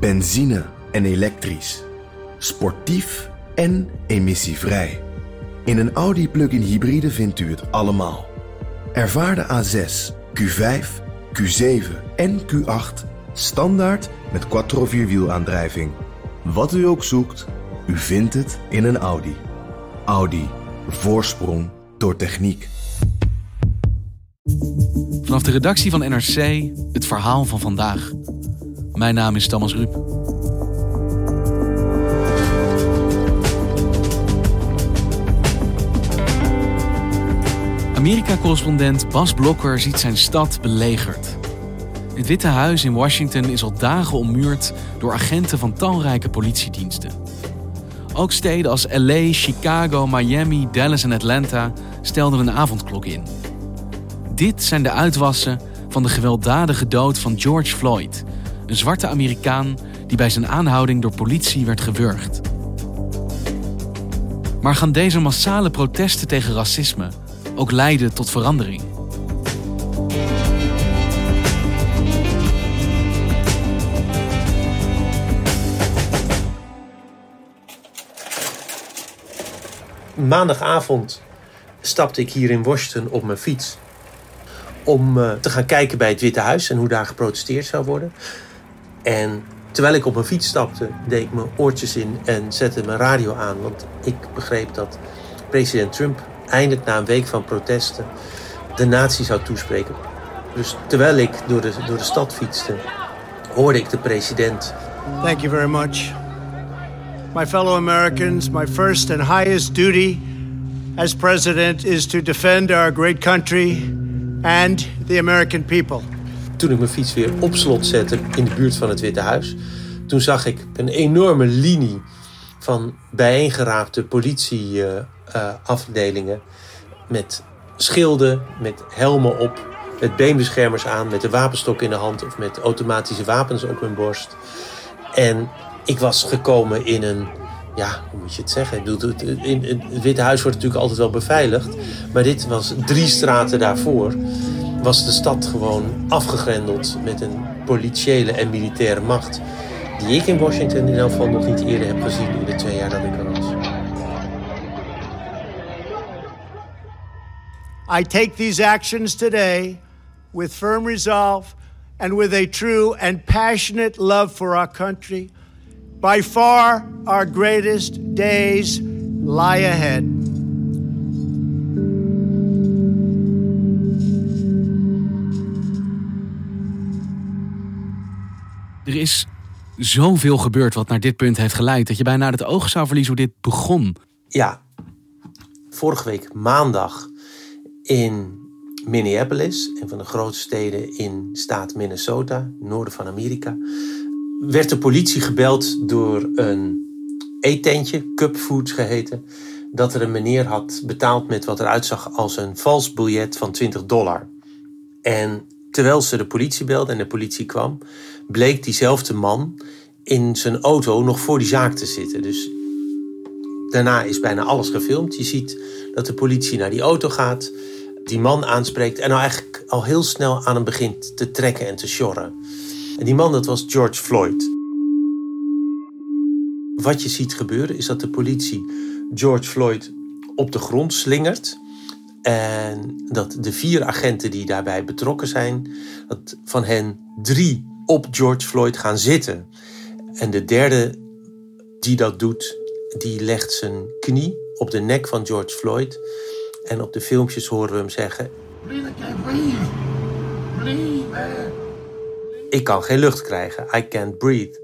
Benzine en elektrisch. Sportief en emissievrij. In een Audi plug-in hybride vindt u het allemaal. Ervaar de A6, Q5, Q7 en Q8 standaard met quattro vierwielaandrijving. Wat u ook zoekt, u vindt het in een Audi. Audi. Voorsprong door techniek. Vanaf de redactie van NRC het verhaal van vandaag. Mijn naam is Thomas Ruip. Amerika-correspondent Bas Blokker ziet zijn stad belegerd. Het Witte Huis in Washington is al dagen ommuurd door agenten van talrijke politiediensten. Ook steden als LA, Chicago, Miami, Dallas en Atlanta stelden een avondklok in. Dit zijn de uitwassen van de gewelddadige dood van George Floyd, een zwarte Amerikaan die bij zijn aanhouding door politie werd gewurgd. Maar gaan deze massale protesten tegen racisme ook leiden tot verandering? Maandagavond stapte ik hier in Washington op mijn fiets om uh, te gaan kijken bij het Witte Huis en hoe daar geprotesteerd zou worden. En terwijl ik op mijn fiets stapte, deed ik mijn oortjes in en zette mijn radio aan. Want ik begreep dat president Trump eindelijk na een week van protesten de natie zou toespreken. Dus terwijl ik door de, door de stad fietste, hoorde ik de president. Thank you very much. My fellow Americans, my first and highest duty as president is to defend our great country and the American people. Toen ik mijn fiets weer op slot zette in de buurt van het Witte Huis, toen zag ik een enorme linie van bijeengeraapte politieafdelingen met schilden, met helmen op, met beenbeschermers aan, met een wapenstok in de hand of met automatische wapens op hun borst. En ik was gekomen in een ja, hoe moet je het zeggen? In het Witte Huis wordt natuurlijk altijd wel beveiligd. Maar dit was drie straten daarvoor. Was de stad gewoon afgegrendeld met een politiële en militaire macht. Die ik in Washington in elk geval nog niet eerder heb gezien in de twee jaar dat ik er was. I take these actions today with firm resolve and with a true and passionate love for our country. By far, our greatest days lie ahead. Is zoveel gebeurd wat naar dit punt heeft geleid dat je bijna het oog zou verliezen hoe dit begon. Ja, vorige week maandag in Minneapolis, een van de grootste steden in staat Minnesota, noorden van Amerika, werd de politie gebeld door een eetentje, Cup Foods geheten, dat er een meneer had betaald met wat eruit zag als een vals biljet van 20 dollar. En terwijl ze de politie belden en de politie kwam, bleek diezelfde man in zijn auto nog voor die zaak te zitten. Dus daarna is bijna alles gefilmd. Je ziet dat de politie naar die auto gaat, die man aanspreekt en nou eigenlijk al heel snel aan hem begint te trekken en te sjorren. En die man, dat was George Floyd. Wat je ziet gebeuren is dat de politie George Floyd op de grond slingert. En dat de vier agenten die daarbij betrokken zijn, dat van hen drie op George Floyd gaan zitten. En de derde die dat doet, die legt zijn knie op de nek van George Floyd. En op de filmpjes horen we hem zeggen: I can't breathe. Man. Ik kan geen lucht krijgen. I can't breathe.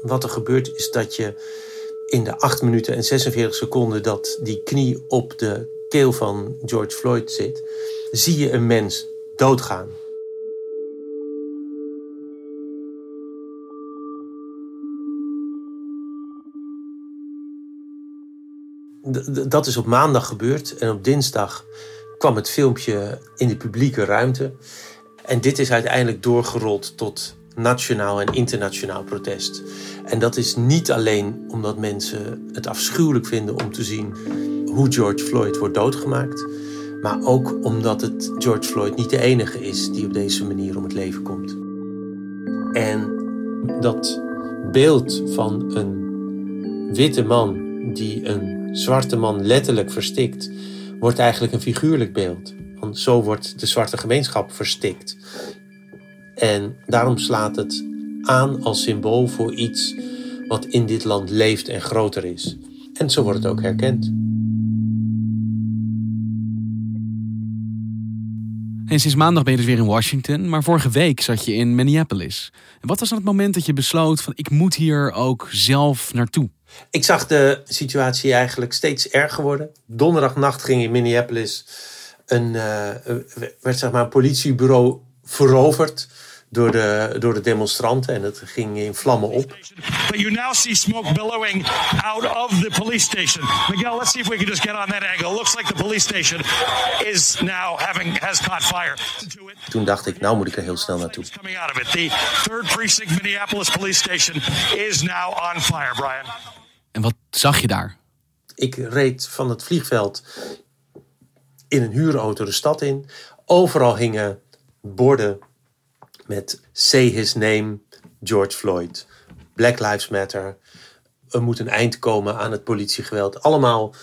Wat er gebeurt is dat je in de 8 minuten en 46 seconden dat die knie op de keel van George Floyd zit, zie je een mens doodgaan. Dat is op maandag gebeurd en op dinsdag kwam het filmpje in de publieke ruimte. En dit is uiteindelijk doorgerold tot nationaal en internationaal protest. En dat is niet alleen omdat mensen het afschuwelijk vinden om te zien hoe George Floyd wordt doodgemaakt, maar ook omdat het George Floyd niet de enige is die op deze manier om het leven komt. En dat beeld van een witte man die een zwarte man letterlijk verstikt, wordt eigenlijk een figuurlijk beeld. Want zo wordt de zwarte gemeenschap verstikt. En daarom slaat het aan als symbool voor iets wat in dit land leeft en groter is. En zo wordt het ook herkend. En sinds maandag ben je dus weer in Washington, maar vorige week zat je in Minneapolis. Wat was dan het moment dat je besloot van ik moet hier ook zelf naartoe? Ik zag de situatie eigenlijk steeds erger worden. Donderdagnacht ging in Minneapolis een, uh, werd zeg maar een politiebureau veroverd door de, door de demonstranten en het ging in vlammen op. But you now see smoke billowing out of the police station. Miguel, let's see if we can just get on that angle. Looks like the police station is now having has caught fire. Toen dacht ik, nou moet ik er heel snel naartoe. Coming out of it. The third precinct Minneapolis police station is now on fire, Brian. En wat zag je daar? Ik reed van het vliegveld in een huurauto de stad in. Overal hingen borden met Say His Name, George Floyd. Black Lives Matter. Er moet een eind komen aan het politiegeweld. Allemaal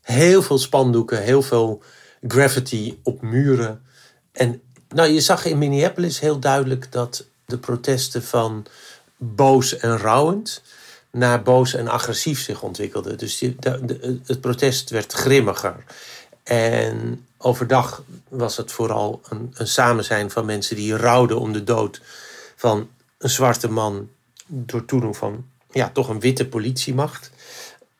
heel veel spandoeken, heel veel graffiti op muren. En nou, je zag in Minneapolis heel duidelijk dat de protesten van boos en rouwend naar boos en agressief zich ontwikkelden. Dus de, het protest werd grimmiger. En overdag was het vooral een, een samenzijn van mensen die rouwden om de dood van een zwarte man door toedoen van ja, toch een witte politiemacht.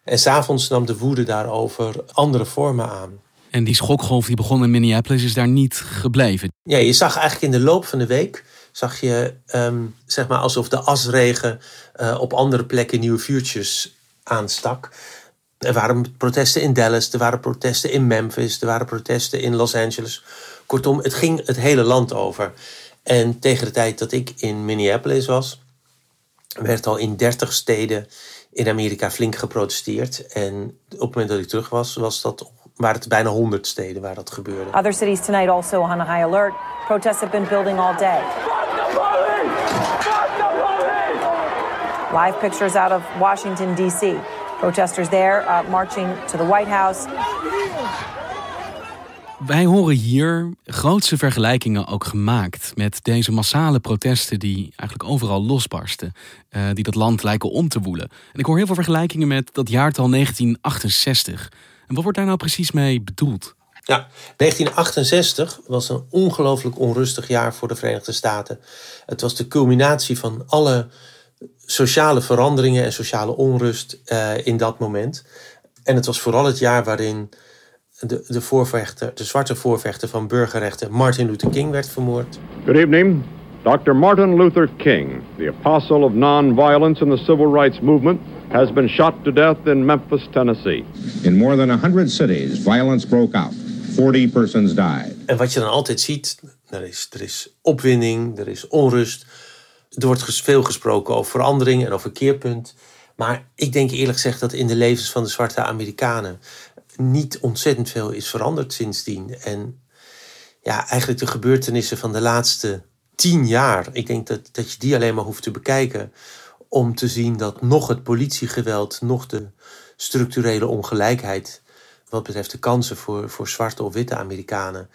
En s'avonds nam de woede daarover andere vormen aan. En die schokgolf die begon in Minneapolis is daar niet gebleven. Ja, je zag eigenlijk in de loop van de week zag je um, zeg maar alsof de asregen uh, op andere plekken nieuwe vuurtjes aanstak. Er waren protesten in Dallas, er waren protesten in Memphis, er waren protesten in Los Angeles. Kortom, het ging het hele land over. En tegen de tijd dat ik in Minneapolis was, werd al in 30 steden in Amerika flink geprotesteerd. En op het moment dat ik terug was, was dat, waren het bijna 100 steden waar dat gebeurde. Other cities tonight also on a high alert. Protests have been building all day. Live pictures out of Washington, D.C. Protesters there uh, marching to the White House. Wij horen hier grootse vergelijkingen ook gemaakt met deze massale protesten die eigenlijk overal losbarsten, uh, die dat land lijken om te woelen. En ik hoor heel veel vergelijkingen met dat jaartal 1968. En wat wordt daar nou precies mee bedoeld? Ja, 1968 was een ongelooflijk onrustig jaar voor de Verenigde Staten. Het was de culminatie van alle sociale veranderingen en sociale onrust uh, in dat moment. En het was vooral het jaar waarin de, de, voorvechter, de zwarte voorvechter van burgerrechten, Martin Luther King, werd vermoord. Good evening. Dr. Martin Luther King, the apostle of nonviolence in the civil rights movement, has been shot to death in Memphis, Tennessee. In more than 100 cities, violence broke out. 40 persons died. En wat je dan altijd ziet, er is, er is opwinding, er is onrust. Er wordt veel gesproken over verandering en over keerpunt. Maar ik denk eerlijk gezegd dat in de levens van de zwarte Amerikanen niet ontzettend veel is veranderd sindsdien. En ja, eigenlijk de gebeurtenissen van de laatste tien jaar, ik denk dat, dat je die alleen maar hoeft te bekijken om te zien dat nog het politiegeweld, nog de structurele ongelijkheid wat betreft de kansen voor, voor zwarte of witte Amerikanen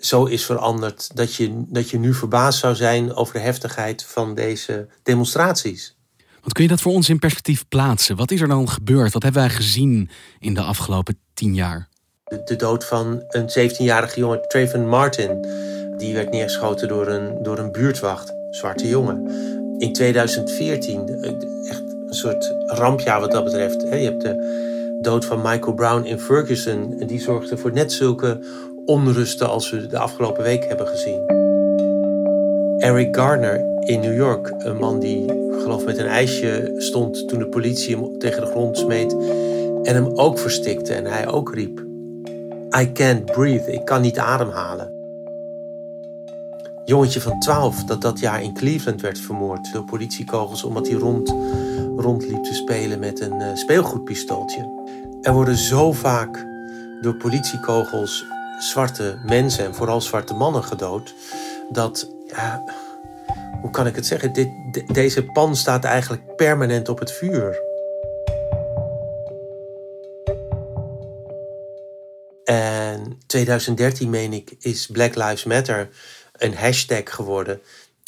zo is veranderd dat je, dat je nu verbaasd zou zijn over de heftigheid van deze demonstraties. Wat kun je dat voor ons in perspectief plaatsen? Wat is er dan gebeurd? Wat hebben wij gezien in de afgelopen tien jaar? De, de dood van een 17-jarige jongen, Trayvon Martin. Die werd neergeschoten door een, door een buurtwacht, zwarte jongen. In 2014, echt een soort rampjaar wat dat betreft. Je hebt de dood van Michael Brown in Ferguson. En die zorgde voor net zulke onrusten als we de afgelopen week hebben gezien. Eric Garner in New York, een man die geloof met een ijsje stond toen de politie hem tegen de grond smeet en hem ook verstikte en hij ook riep: I can't breathe, ik kan niet ademhalen. Jongetje van 12 dat dat jaar in Cleveland werd vermoord door politiekogels omdat hij rond, rondliep te spelen met een uh, speelgoedpistooltje. Er worden zo vaak door politiekogels zwarte mensen en vooral zwarte mannen gedood. Dat, ja, hoe kan ik het zeggen? Dit, deze pan staat eigenlijk permanent op het vuur. En 2013, meen ik, is Black Lives Matter een hashtag geworden.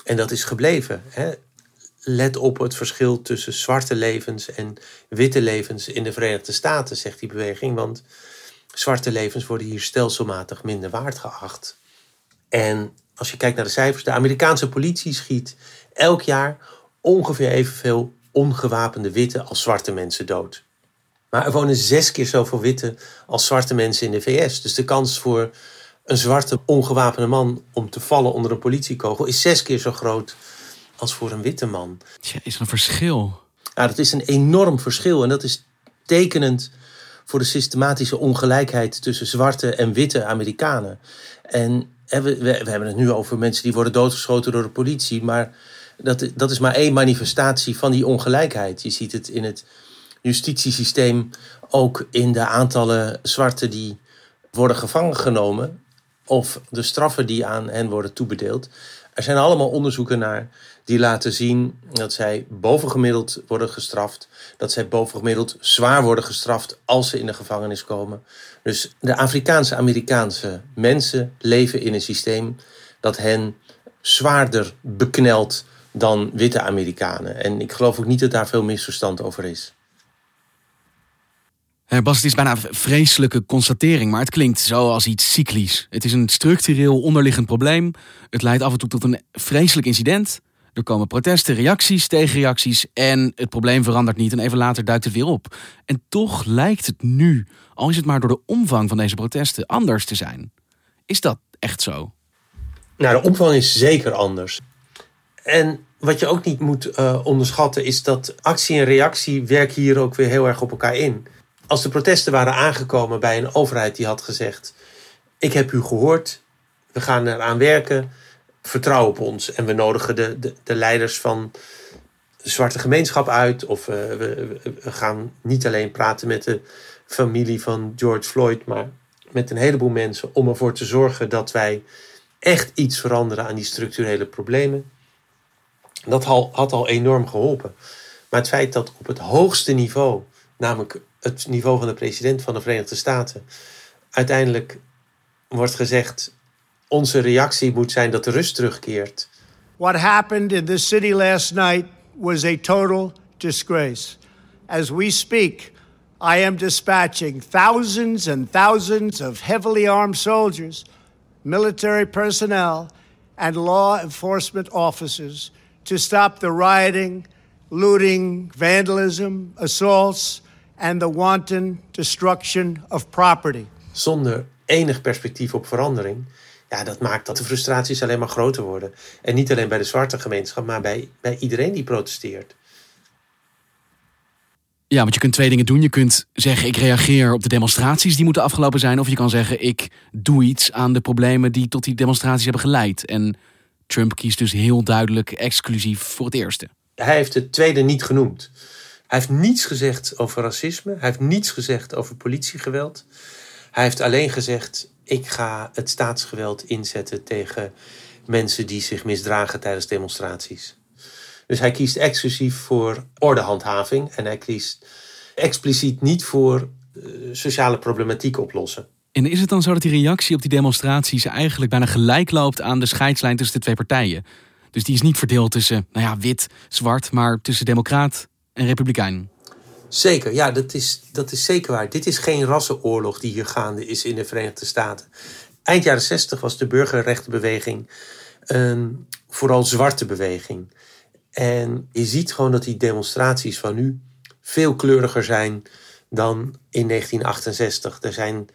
En dat is gebleven. Hè? Let op het verschil tussen zwarte levens en witte levens in de Verenigde Staten, zegt die beweging. Want zwarte levens worden hier stelselmatig minder waard geacht. En als je kijkt naar de cijfers, de Amerikaanse politie schiet elk jaar ongeveer evenveel ongewapende witte als zwarte mensen dood. Maar er wonen zes keer zoveel witte als zwarte mensen in de VS. Dus de kans voor een zwarte ongewapende man om te vallen onder een politiekogel is zes keer zo groot als voor een witte man. Tja, is een verschil. Ja, dat is een enorm verschil. En dat is tekenend voor de systematische ongelijkheid tussen zwarte en witte Amerikanen. En we, we, we, hebben het nu over mensen die worden doodgeschoten door de politie. Maar dat, dat is maar één manifestatie van die ongelijkheid. Je ziet het in het justitiesysteem, ook in de aantallen zwarten die worden gevangen genomen. Of de straffen die aan hen worden toebedeeld. Er zijn allemaal onderzoeken naar die laten zien dat zij bovengemiddeld worden gestraft. Dat zij bovengemiddeld zwaar worden gestraft als ze in de gevangenis komen. Dus de Afrikaanse Amerikaanse mensen leven in een systeem dat hen zwaarder beknelt dan witte Amerikanen. En ik geloof ook niet dat daar veel misverstand over is. Bas, het is bijna een vreselijke constatering, maar het klinkt zo als iets cyclisch. Het is een structureel onderliggend probleem. Het leidt af en toe tot een vreselijk incident. Er komen protesten, reacties, tegenreacties en het probleem verandert niet en even later duikt het weer op. En toch lijkt het nu, al is het maar door de omvang van deze protesten, anders te zijn. Is dat echt zo? Nou, de omvang is zeker anders. En wat je ook niet moet uh, onderschatten is dat actie en reactie werken hier ook weer heel erg op elkaar in. Als de protesten waren aangekomen bij een overheid die had gezegd: Ik heb u gehoord, we gaan eraan werken, vertrouw op ons. En we nodigen de, de, de leiders van de zwarte gemeenschap uit. Of uh, we, we, gaan niet alleen praten met de familie van George Floyd, maar met een heleboel mensen om ervoor te zorgen dat wij echt iets veranderen aan die structurele problemen. Dat had al enorm geholpen. Maar het feit dat op het hoogste niveau, namelijk het niveau van de president van de Verenigde Staten, uiteindelijk wordt gezegd: onze reactie moet zijn dat de rust terugkeert. What happened in this city last night was a total disgrace. As we speak, I am dispatching thousands and thousands of heavily armed soldiers, military personnel, and law enforcement officers to stop the rioting, looting, vandalism, assaults, and the wanton destruction of property. Zonder enig perspectief op verandering, ja, dat maakt dat de frustraties alleen maar groter worden. En niet alleen bij de zwarte gemeenschap, maar bij, bij iedereen die protesteert. Ja, want je kunt twee dingen doen. Je kunt zeggen, ik reageer op de demonstraties die moeten afgelopen zijn. Of je kan zeggen, ik doe iets aan de problemen die tot die demonstraties hebben geleid. En Trump kiest dus heel duidelijk exclusief voor het eerste. Hij heeft het tweede niet genoemd. Hij heeft niets gezegd over racisme. Hij heeft niets gezegd over politiegeweld. Hij heeft alleen gezegd: ik ga het staatsgeweld inzetten tegen mensen die zich misdragen tijdens demonstraties. Dus hij kiest exclusief voor ordehandhaving en hij kiest expliciet niet voor uh, sociale problematiek oplossen. En is het dan zo dat die reactie op die demonstraties eigenlijk bijna gelijk loopt aan de scheidslijn tussen de twee partijen? Dus die is niet verdeeld tussen, nou ja, wit, zwart, maar tussen democraat en republikein. Zeker, ja, dat is, dat is zeker waar. Dit is geen rassenoorlog die hier gaande is in de Verenigde Staten. Eind jaren 60 was de burgerrechtenbeweging een vooral zwarte beweging. En je ziet gewoon dat die demonstraties van nu veel kleuriger zijn dan in 1968. Er zijn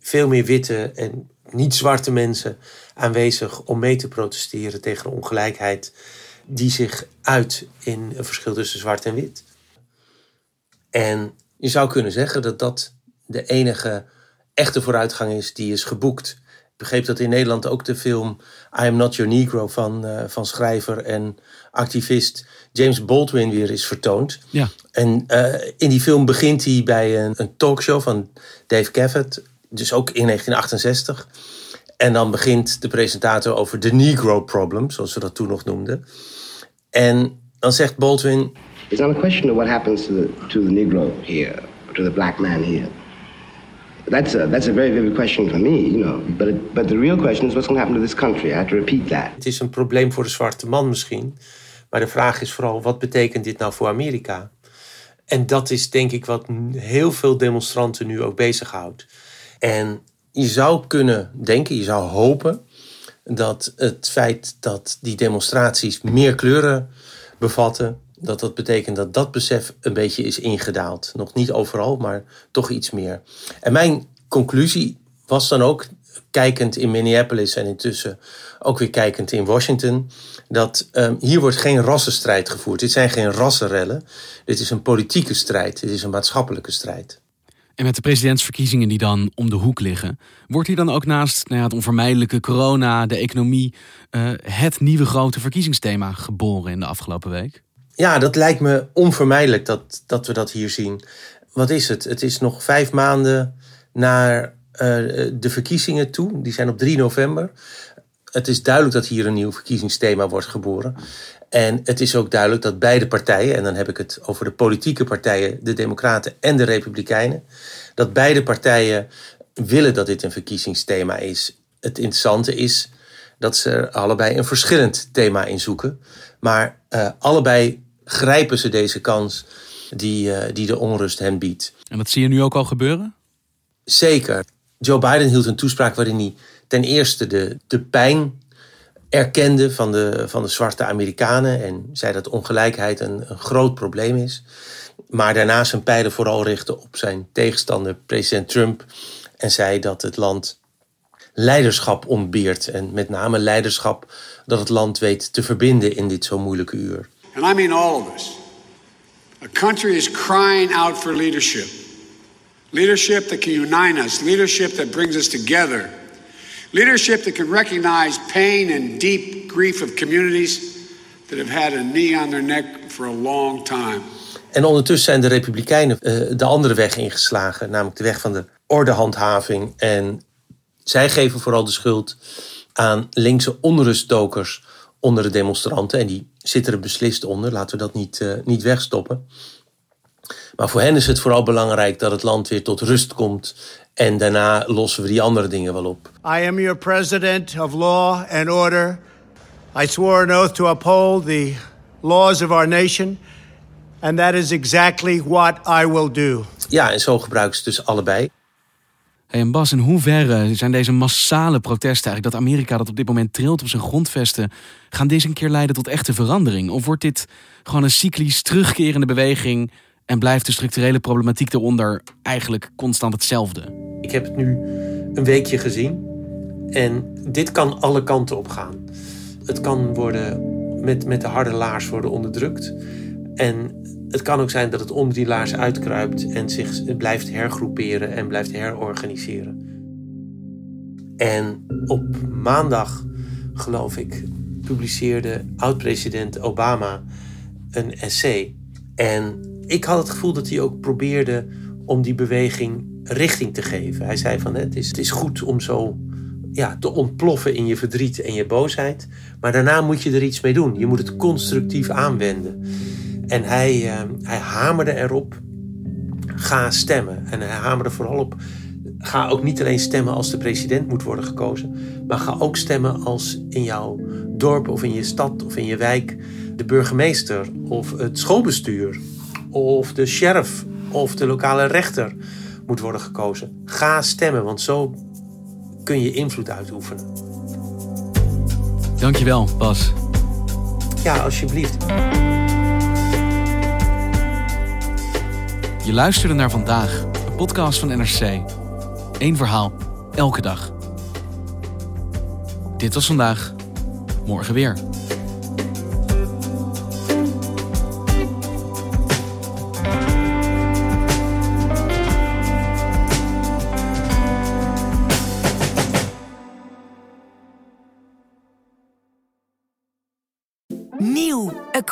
veel meer witte en niet zwarte mensen aanwezig om mee te protesteren tegen ongelijkheid die zich uit in een verschil tussen zwart en wit. En je zou kunnen zeggen dat dat de enige echte vooruitgang is die is geboekt. Ik begreep dat in Nederland ook de film I Am Not Your Negro van, uh, van schrijver en activist James Baldwin weer is vertoond. Ja. En uh, in die film begint hij bij een, een talkshow van Dave Cavett, dus ook in 1968. En dan begint de presentator over de Negro problem, zoals ze dat toen nog noemden. En dan zegt Baldwin. It's not a question of what happens to the, to the Negro here, to the black man here. That's a, that's a very vivid question for me, you know. But, it, but the real question is what's going to happen to this country. I have to repeat that. Het is een probleem voor de zwarte man misschien. Maar de vraag is vooral, wat betekent dit nou voor Amerika? En dat is denk ik wat heel veel demonstranten nu ook bezighoudt. En je zou kunnen denken, je zou hopen dat het feit dat die demonstraties meer kleuren bevatten, dat dat betekent dat dat besef een beetje is ingedaald. Nog niet overal, maar toch iets meer. En mijn conclusie was dan ook, kijkend in Minneapolis en intussen ook weer kijkend in Washington, dat um, hier wordt geen rassenstrijd gevoerd. Dit zijn geen rassenrellen. Dit is een politieke strijd. Dit is een maatschappelijke strijd. En met de presidentsverkiezingen die dan om de hoek liggen, wordt hier dan ook naast nou ja, het onvermijdelijke corona, de economie, uh, het nieuwe grote verkiezingsthema geboren in de afgelopen week? Ja, dat lijkt me onvermijdelijk dat, dat we dat hier zien. Wat is het? Het is nog vijf maanden naar uh, de verkiezingen toe. Die zijn op 3 november. Het is duidelijk dat hier een nieuw verkiezingsthema wordt geboren. En het is ook duidelijk dat beide partijen, en dan heb ik het over de politieke partijen, de Democraten en de Republikeinen, dat beide partijen willen dat dit een verkiezingsthema is. Het interessante is dat ze er allebei een verschillend thema in zoeken. Maar uh, allebei grijpen ze deze kans die, uh, die de onrust hen biedt. En dat zie je nu ook al gebeuren? Zeker. Joe Biden hield een toespraak waarin hij ten eerste de, de pijn erkende van de, van de zwarte Amerikanen en zei dat ongelijkheid een, een groot probleem is. Maar daarna zijn pijlen vooral richtte op zijn tegenstander, president Trump, en zei dat het land leiderschap ontbeert. En met name leiderschap dat het land weet te verbinden in dit zo moeilijke uur. And I mean all of us. A country is crying out for leadership. Leadership that can unite us, leadership that brings us together. Leadership that can recognize pain and deep grief of communities that have had a knee on their neck for a long time. En ondertussen zijn de Republikeinen uh, de andere weg ingeslagen, namelijk de weg van de ordehandhaving. En zij geven vooral de schuld aan linkse onruststokers onder de demonstranten. En die zitten er beslist onder, laten we dat niet, uh, niet wegstoppen. Maar voor hen is het vooral belangrijk dat het land weer tot rust komt. En daarna lossen we die andere dingen wel op. I am your president of law and order. I swore an oath to uphold the laws of our nation. And that is exactly what I will do. Ja, en zo gebruiken ze dus allebei. Hey, en Bas, in hoeverre zijn deze massale protesten, eigenlijk dat Amerika dat op dit moment trilt op zijn grondvesten, gaan deze een keer leiden tot echte verandering? Of wordt dit gewoon een cyclisch terugkerende beweging en blijft de structurele problematiek eronder eigenlijk constant hetzelfde? Ik heb het nu een weekje gezien en dit kan alle kanten op gaan. Het kan worden met, met de harde laars worden onderdrukt. En het kan ook zijn dat het onder die laars uitkruipt en zich blijft hergroeperen en blijft herorganiseren. En op maandag, geloof ik, publiceerde oud-president Obama een essay. En ik had het gevoel dat hij ook probeerde om die beweging richting te geven. Hij zei van het is, het is goed om zo ja, te ontploffen in je verdriet en je boosheid. Maar daarna moet je er iets mee doen. Je moet het constructief aanwenden. En hij, uh, hij hamerde erop, ga stemmen. En hij hamerde vooral op, ga ook niet alleen stemmen als de president moet worden gekozen. Maar ga ook stemmen als in jouw dorp of in je stad of in je wijk de burgemeester of het schoolbestuur of de sheriff of de lokale rechter moet worden gekozen. Ga stemmen, want zo kun je invloed uitoefenen. Dankjewel, Bas. Ja, alsjeblieft. Je luisterde naar vandaag, een podcast van NRC. Eén verhaal, elke dag. Dit was vandaag, morgen weer.